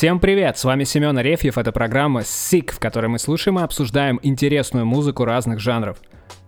Всем привет! С вами Семен Арефьев. Это программа SICK, в которой мы слушаем и обсуждаем интересную музыку разных жанров.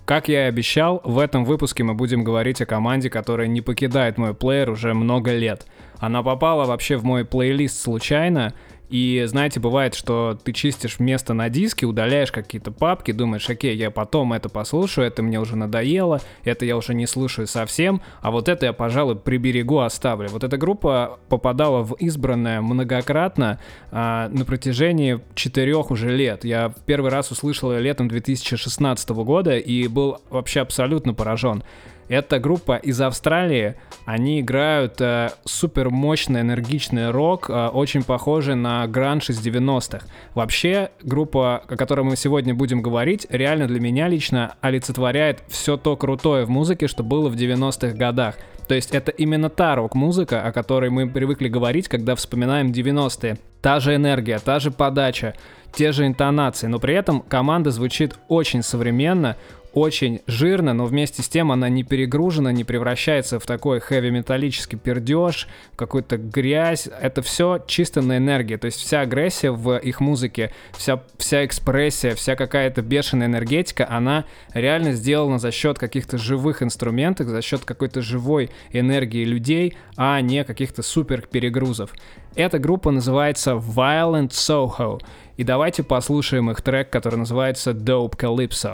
Как я и обещал, в этом выпуске мы будем говорить о команде, которая не покидает мой плеер уже много лет. Она попала вообще в мой плейлист случайно, и знаете, бывает, что ты чистишь место на диске, удаляешь какие-то папки, думаешь, окей, я потом это послушаю, это мне уже надоело, это я уже не слушаю совсем, а вот это я, пожалуй, приберегу, оставлю. Вот эта группа попадала в избранное многократно а, на протяжении четырех уже лет. Я первый раз услышал ее летом 2016 года и был вообще абсолютно поражен. Это группа из Австралии. Они играют э, супер мощный, энергичный рок, э, очень похожий на гранж из 90-х. Вообще, группа, о которой мы сегодня будем говорить, реально для меня лично олицетворяет все то крутое в музыке, что было в 90-х годах. То есть это именно та рок-музыка, о которой мы привыкли говорить, когда вспоминаем 90-е. Та же энергия, та же подача, те же интонации, но при этом команда звучит очень современно, очень жирно, но вместе с тем она не перегружена, не превращается в такой хэви-металлический пердеж, какую-то грязь. Это все чисто на энергии. То есть вся агрессия в их музыке, вся, вся экспрессия, вся какая-то бешеная энергетика, она реально сделана за счет каких-то живых инструментов, за счет какой-то живой энергии людей, а не каких-то супер перегрузов. Эта группа называется Violent Soho. И давайте послушаем их трек, который называется Dope Calypso.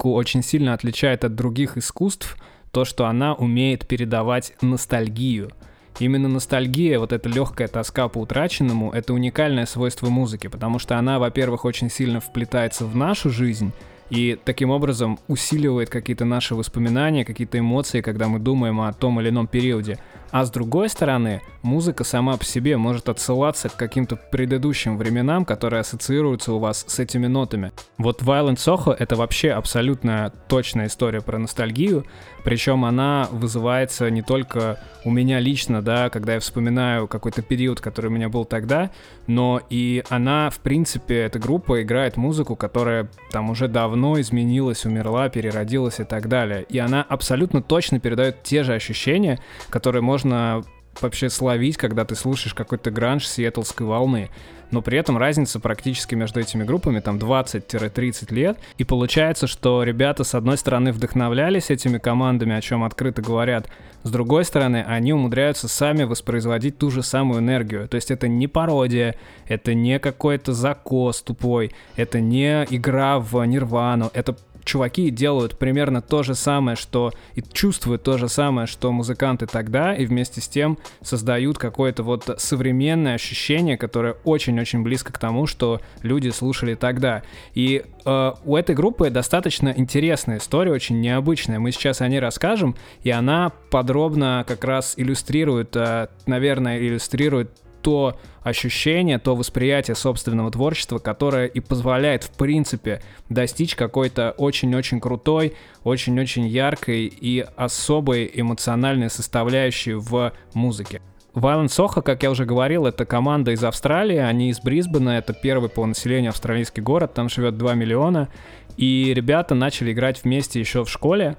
Музыку очень сильно отличает от других искусств то, что она умеет передавать ностальгию. Именно ностальгия, вот эта легкая тоска по утраченному, это уникальное свойство музыки, потому что она, во-первых, очень сильно вплетается в нашу жизнь, и таким образом усиливает какие-то наши воспоминания, какие-то эмоции, когда мы думаем о том или ином периоде. А с другой стороны, музыка сама по себе может отсылаться к каким-то предыдущим временам, которые ассоциируются у вас с этими нотами. Вот Violent Soho — это вообще абсолютно точная история про ностальгию, причем она вызывается не только у меня лично, да, когда я вспоминаю какой-то период, который у меня был тогда, но и она, в принципе, эта группа играет музыку, которая там уже давно изменилась, умерла, переродилась и так далее. И она абсолютно точно передает те же ощущения, которые можно можно вообще словить, когда ты слушаешь какой-то гранж сиэтлской волны. Но при этом разница практически между этими группами там 20-30 лет. И получается, что ребята, с одной стороны, вдохновлялись этими командами, о чем открыто говорят. С другой стороны, они умудряются сами воспроизводить ту же самую энергию. То есть это не пародия, это не какой-то закос тупой, это не игра в нирвану, это чуваки делают примерно то же самое, что и чувствуют то же самое, что музыканты тогда, и вместе с тем создают какое-то вот современное ощущение, которое очень-очень близко к тому, что люди слушали тогда. И э, у этой группы достаточно интересная история, очень необычная. Мы сейчас о ней расскажем, и она подробно как раз иллюстрирует, э, наверное, иллюстрирует то ощущение, то восприятие собственного творчества, которое и позволяет, в принципе, достичь какой-то очень-очень крутой, очень-очень яркой и особой эмоциональной составляющей в музыке. Violent Soho, как я уже говорил, это команда из Австралии, они из Брисбена, это первый по населению австралийский город, там живет 2 миллиона, и ребята начали играть вместе еще в школе,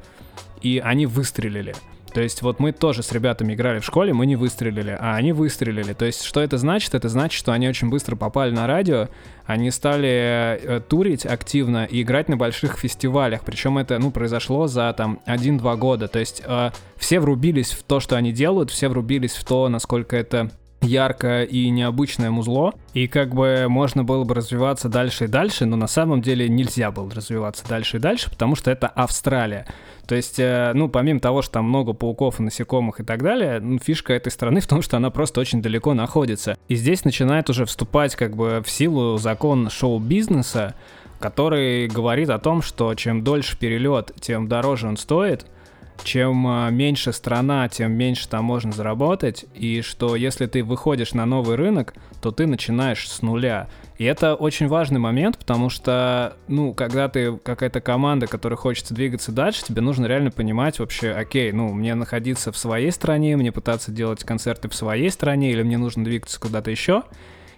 и они выстрелили. То есть вот мы тоже с ребятами играли в школе, мы не выстрелили, а они выстрелили. То есть что это значит? Это значит, что они очень быстро попали на радио, они стали э, турить активно и играть на больших фестивалях. Причем это, ну, произошло за там 1-2 года. То есть э, все врубились в то, что они делают, все врубились в то, насколько это яркое и необычное музло, и как бы можно было бы развиваться дальше и дальше, но на самом деле нельзя было развиваться дальше и дальше, потому что это Австралия. То есть, э, ну, помимо того, что там много пауков и насекомых и так далее, ну, фишка этой страны в том, что она просто очень далеко находится. И здесь начинает уже вступать как бы в силу закон шоу-бизнеса, который говорит о том, что чем дольше перелет, тем дороже он стоит — чем а, меньше страна, тем меньше там можно заработать, и что если ты выходишь на новый рынок, то ты начинаешь с нуля. И это очень важный момент, потому что, ну, когда ты какая-то команда, которая хочется двигаться дальше, тебе нужно реально понимать вообще, окей, ну, мне находиться в своей стране, мне пытаться делать концерты в своей стране, или мне нужно двигаться куда-то еще.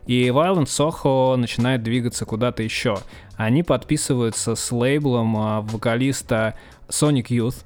И Violent Soho начинает двигаться куда-то еще. Они подписываются с лейблом а, вокалиста Sonic Youth,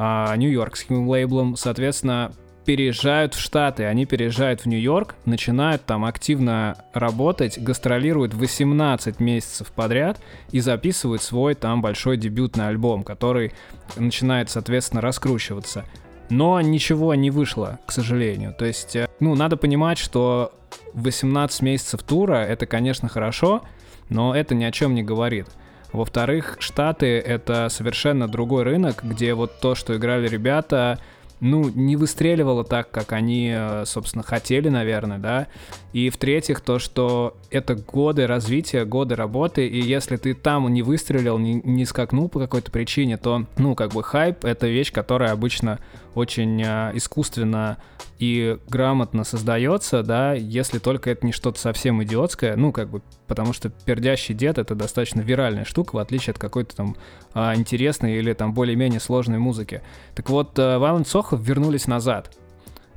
а, нью-йоркским лейблом, соответственно, переезжают в Штаты, они переезжают в Нью-Йорк, начинают там активно работать, гастролируют 18 месяцев подряд и записывают свой там большой дебютный альбом, который начинает, соответственно, раскручиваться. Но ничего не вышло, к сожалению. То есть, э, ну, надо понимать, что 18 месяцев тура — это, конечно, хорошо, но это ни о чем не говорит. Во-вторых, Штаты — это совершенно другой рынок, где вот то, что играли ребята, ну, не выстреливало так, как они, э, собственно, хотели, наверное, да. И в-третьих, то, что это годы развития, годы работы, и если ты там не выстрелил, не, не скакнул по какой-то причине, то, ну, как бы хайп — это вещь, которая обычно очень э, искусственно и грамотно создается, да, если только это не что-то совсем идиотское, ну, как бы, потому что пердящий дед — это достаточно виральная штука, в отличие от какой-то там э, интересной или там более-менее сложной музыки. Так вот, э, Violent Soho вернулись назад.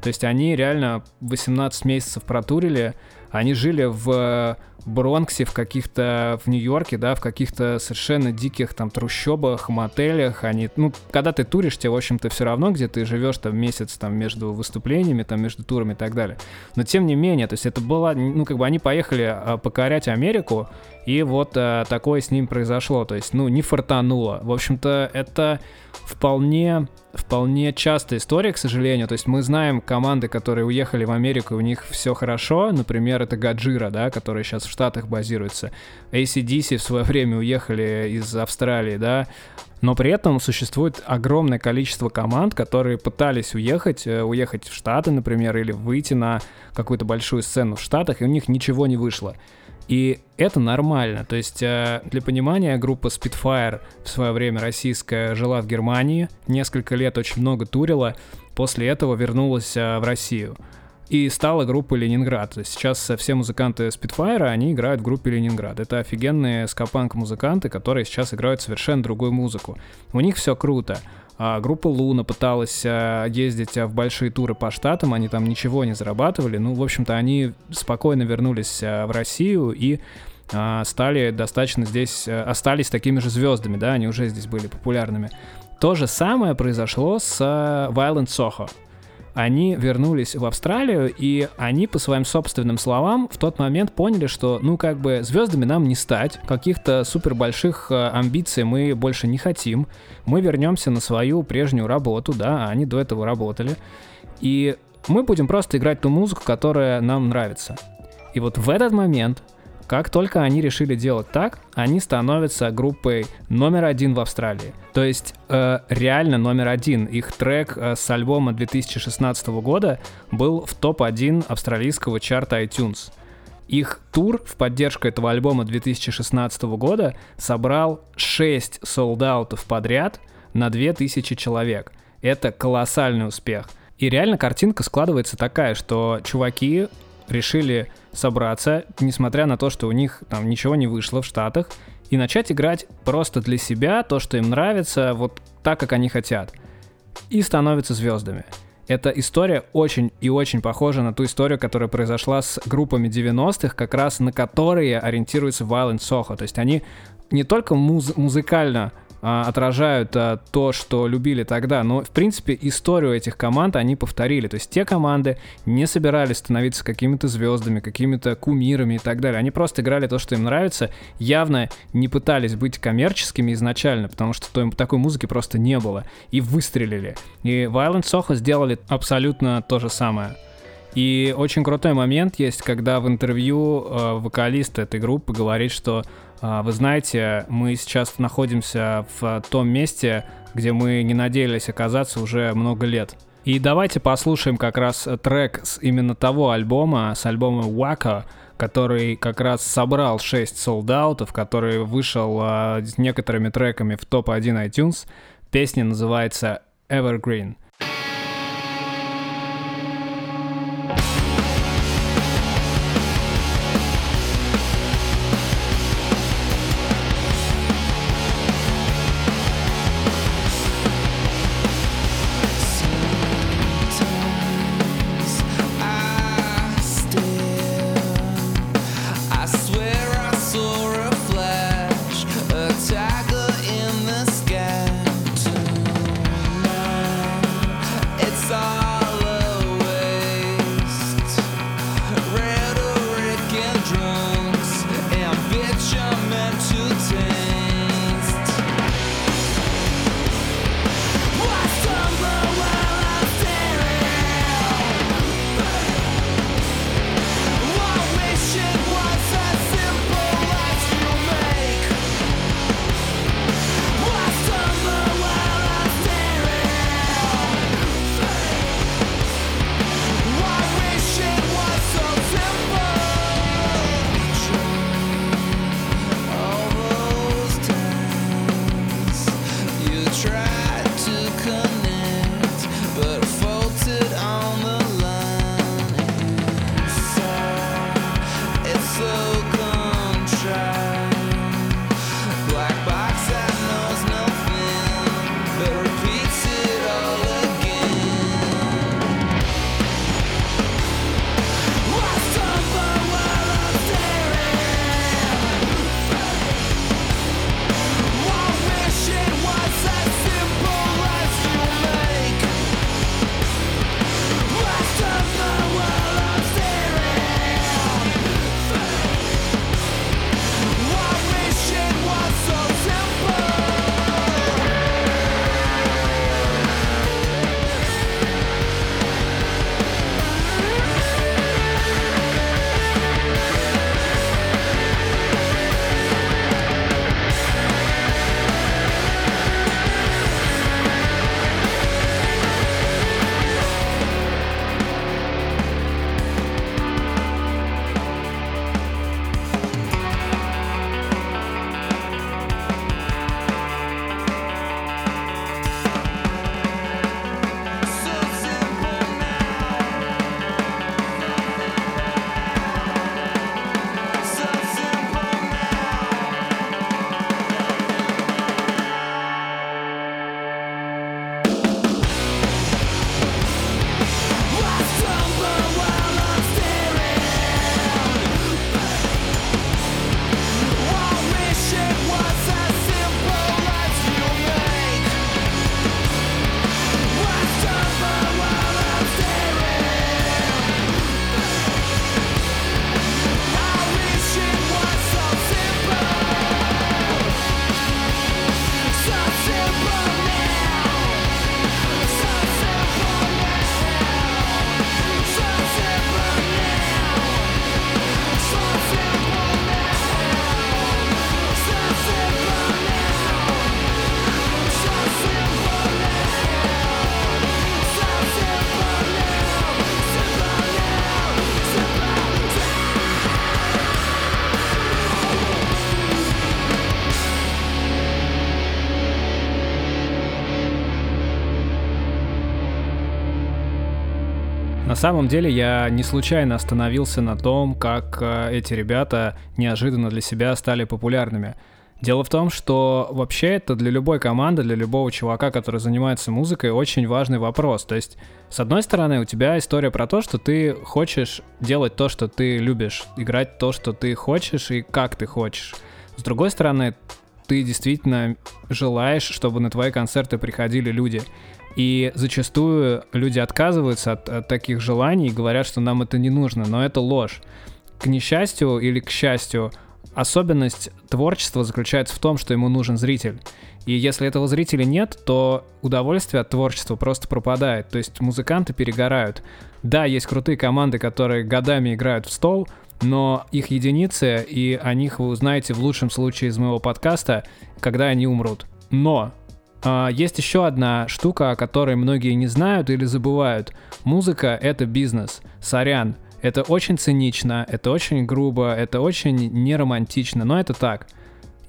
То есть они реально 18 месяцев протурили, они жили в Бронксе, в каких-то, в Нью-Йорке, да, в каких-то совершенно диких там трущобах, мотелях, они, ну, когда ты туришь, тебе, в общем-то, все равно, где ты живешь там месяц там между выступлениями, там между турами и так далее. Но тем не менее, то есть это было, ну, как бы они поехали а, покорять Америку, и вот а, такое с ним произошло, то есть, ну, не фартануло. В общем-то, это вполне, вполне частая история, к сожалению. То есть мы знаем команды, которые уехали в Америку, и у них все хорошо. Например, например, это Гаджира, да, который сейчас в Штатах базируется. ACDC в свое время уехали из Австралии, да, но при этом существует огромное количество команд, которые пытались уехать, э, уехать в Штаты, например, или выйти на какую-то большую сцену в Штатах, и у них ничего не вышло. И это нормально. То есть, э, для понимания, группа Spitfire в свое время российская жила в Германии, несколько лет очень много турила, после этого вернулась э, в Россию и стала группой Ленинград. Сейчас все музыканты Spitfire, они играют в группе Ленинград. Это офигенные скапанк-музыканты, которые сейчас играют совершенно другую музыку. У них все круто. А группа Луна пыталась а, ездить а, в большие туры по штатам, они там ничего не зарабатывали. Ну, в общем-то, они спокойно вернулись а, в Россию и стали достаточно здесь, остались такими же звездами, да, они уже здесь были популярными. То же самое произошло с Violent Soho они вернулись в Австралию, и они, по своим собственным словам, в тот момент поняли, что, ну, как бы, звездами нам не стать, каких-то супер больших э, амбиций мы больше не хотим, мы вернемся на свою прежнюю работу, да, а они до этого работали, и мы будем просто играть ту музыку, которая нам нравится. И вот в этот момент как только они решили делать так, они становятся группой номер один в Австралии. То есть э, реально номер один. Их трек э, с альбома 2016 года был в топ-1 австралийского чарта iTunes. Их тур в поддержку этого альбома 2016 года собрал 6 солдаутов подряд на 2000 человек. Это колоссальный успех. И реально картинка складывается такая, что чуваки решили собраться, несмотря на то, что у них там ничего не вышло в Штатах, и начать играть просто для себя, то, что им нравится, вот так, как они хотят. И становятся звездами. Эта история очень и очень похожа на ту историю, которая произошла с группами 90-х, как раз на которые ориентируется Violent Soho. То есть они не только муз- музыкально а, отражают а, то, что любили тогда. Но, в принципе, историю этих команд они повторили. То есть те команды не собирались становиться какими-то звездами, какими-то кумирами и так далее. Они просто играли то, что им нравится, явно не пытались быть коммерческими изначально, потому что той, такой музыки просто не было. И выстрелили. И Violent Soho сделали абсолютно то же самое. И очень крутой момент есть, когда в интервью э, вокалист этой группы говорит, что вы знаете, мы сейчас находимся в том месте, где мы не надеялись оказаться уже много лет. И давайте послушаем как раз трек с именно того альбома, с альбома Waka, который как раз собрал 6 солдаутов, который вышел а, с некоторыми треками в топ-1 iTunes. Песня называется Evergreen. Самом деле я не случайно остановился на том, как э, эти ребята неожиданно для себя стали популярными. Дело в том, что вообще это для любой команды, для любого чувака, который занимается музыкой, очень важный вопрос. То есть, с одной стороны, у тебя история про то, что ты хочешь делать то, что ты любишь, играть то, что ты хочешь и как ты хочешь. С другой стороны, ты действительно желаешь, чтобы на твои концерты приходили люди. И зачастую люди отказываются от, от таких желаний и говорят, что нам это не нужно, но это ложь. К несчастью или к счастью, особенность творчества заключается в том, что ему нужен зритель. И если этого зрителя нет, то удовольствие от творчества просто пропадает. То есть музыканты перегорают. Да, есть крутые команды, которые годами играют в стол, но их единицы, и о них вы узнаете в лучшем случае из моего подкаста, когда они умрут. Но есть еще одна штука, о которой многие не знают или забывают. Музыка — это бизнес. Сорян. Это очень цинично, это очень грубо, это очень неромантично, но это так.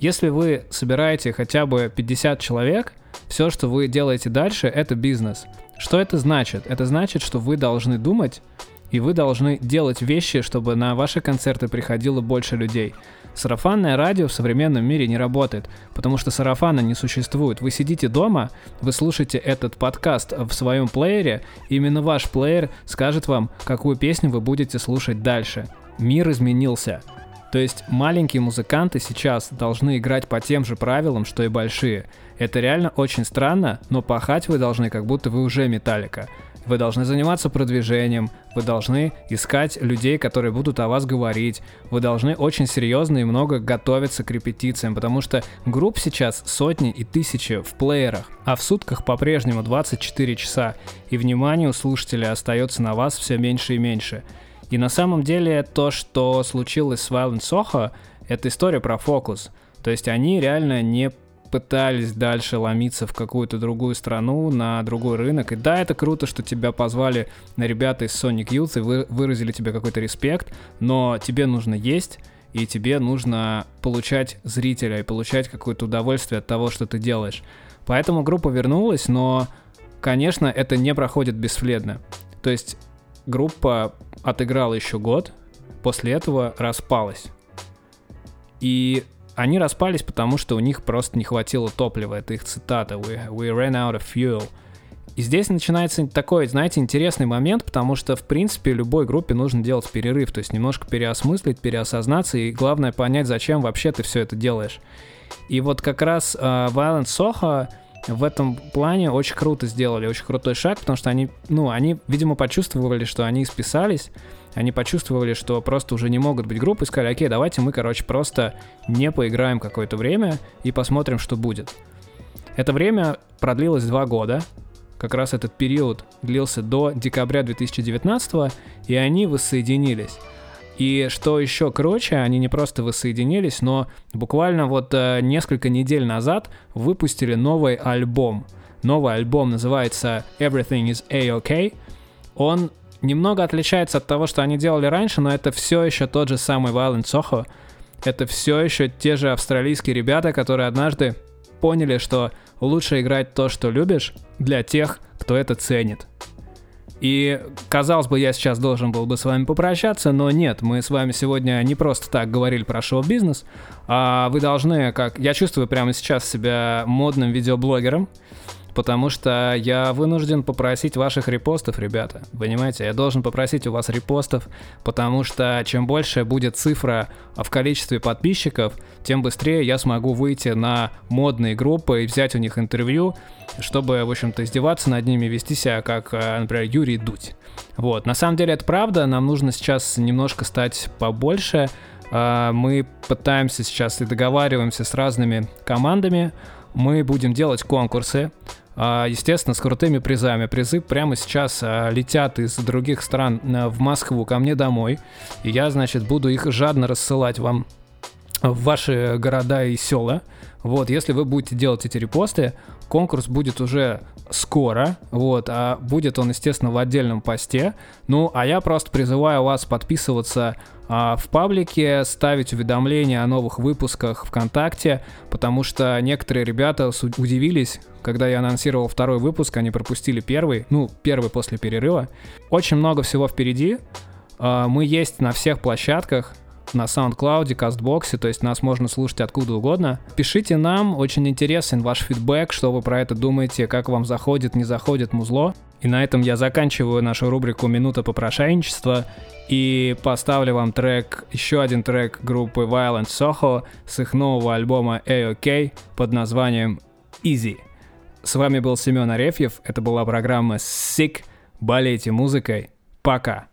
Если вы собираете хотя бы 50 человек, все, что вы делаете дальше, это бизнес. Что это значит? Это значит, что вы должны думать, и вы должны делать вещи, чтобы на ваши концерты приходило больше людей. Сарафанное радио в современном мире не работает, потому что сарафана не существует. Вы сидите дома, вы слушаете этот подкаст в своем плеере, и именно ваш плеер скажет вам, какую песню вы будете слушать дальше. Мир изменился. То есть маленькие музыканты сейчас должны играть по тем же правилам, что и большие. Это реально очень странно, но пахать вы должны, как будто вы уже металлика. Вы должны заниматься продвижением, вы должны искать людей, которые будут о вас говорить, вы должны очень серьезно и много готовиться к репетициям, потому что групп сейчас сотни и тысячи в плеерах, а в сутках по-прежнему 24 часа, и внимание у слушателя остается на вас все меньше и меньше. И на самом деле то, что случилось с Violent Soho, это история про фокус. То есть они реально не пытались дальше ломиться в какую-то другую страну, на другой рынок. И да, это круто, что тебя позвали ребята из Sonic Youth и вы, выразили тебе какой-то респект, но тебе нужно есть, и тебе нужно получать зрителя и получать какое-то удовольствие от того, что ты делаешь. Поэтому группа вернулась, но, конечно, это не проходит бесследно. То есть группа отыграла еще год, после этого распалась. И они распались, потому что у них просто не хватило топлива. Это их цитата. We, we ran out of fuel. И здесь начинается такой, знаете, интересный момент, потому что, в принципе, любой группе нужно делать перерыв, то есть немножко переосмыслить, переосознаться, и главное понять, зачем вообще ты все это делаешь. И вот как раз uh, Violent Soho в этом плане очень круто сделали, очень крутой шаг, потому что они, ну, они, видимо, почувствовали, что они списались, они почувствовали, что просто уже не могут быть группой, сказали, окей, давайте мы, короче, просто не поиграем какое-то время и посмотрим, что будет. Это время продлилось два года, как раз этот период длился до декабря 2019, и они воссоединились. И что еще круче, они не просто воссоединились, но буквально вот э, несколько недель назад выпустили новый альбом. Новый альбом называется Everything is A-OK. Он немного отличается от того, что они делали раньше, но это все еще тот же самый Violent Soho. Это все еще те же австралийские ребята, которые однажды поняли, что лучше играть то, что любишь, для тех, кто это ценит. И, казалось бы, я сейчас должен был бы с вами попрощаться, но нет, мы с вами сегодня не просто так говорили про шоу-бизнес, а вы должны, как я чувствую прямо сейчас себя модным видеоблогером, потому что я вынужден попросить ваших репостов, ребята. Понимаете, я должен попросить у вас репостов, потому что чем больше будет цифра в количестве подписчиков, тем быстрее я смогу выйти на модные группы и взять у них интервью, чтобы, в общем-то, издеваться над ними, вести себя как, э, например, Юрий Дудь. Вот, на самом деле это правда, нам нужно сейчас немножко стать побольше, а, мы пытаемся сейчас и договариваемся с разными командами, мы будем делать конкурсы, а, естественно, с крутыми призами. Призы прямо сейчас а, летят из других стран а, в Москву ко мне домой. И я, значит, буду их жадно рассылать вам в ваши города и села. Вот, если вы будете делать эти репосты, Конкурс будет уже скоро, вот, а будет он, естественно, в отдельном посте. Ну, а я просто призываю вас подписываться а, в паблике, ставить уведомления о новых выпусках ВКонтакте, потому что некоторые ребята удивились, когда я анонсировал второй выпуск, они пропустили первый, ну, первый после перерыва. Очень много всего впереди. А, мы есть на всех площадках, на SoundCloud, CastBox, то есть нас можно слушать откуда угодно. Пишите нам, очень интересен ваш фидбэк, что вы про это думаете, как вам заходит, не заходит музло. И на этом я заканчиваю нашу рубрику «Минута попрошайничества» и поставлю вам трек, еще один трек группы Violent Soho с их нового альбома AOK под названием Easy. С вами был Семен Арефьев, это была программа Sick. Болейте музыкой. Пока.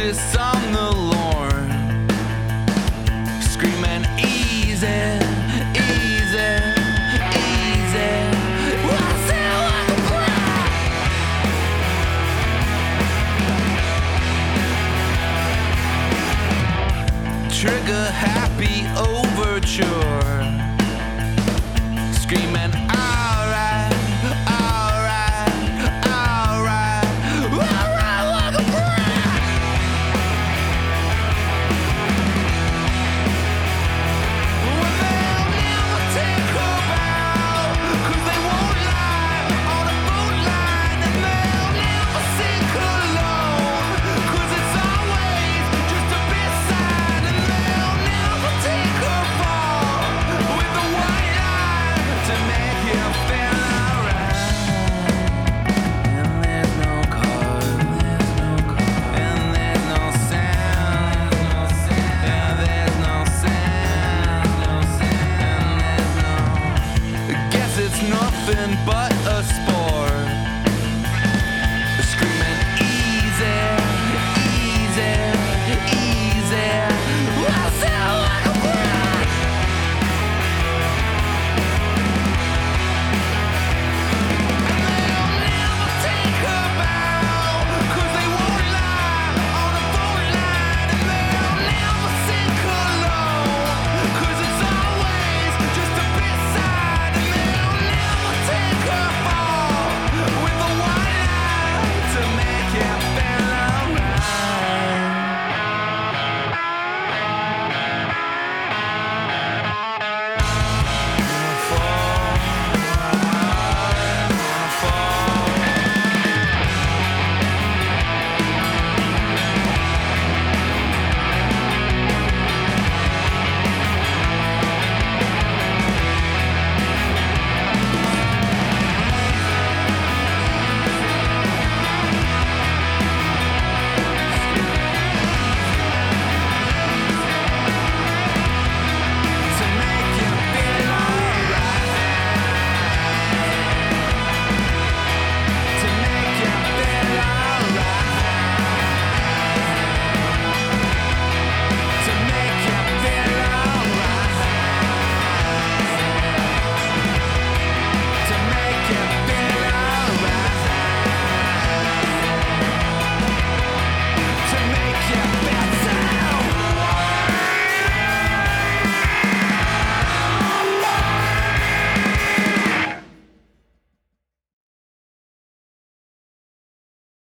just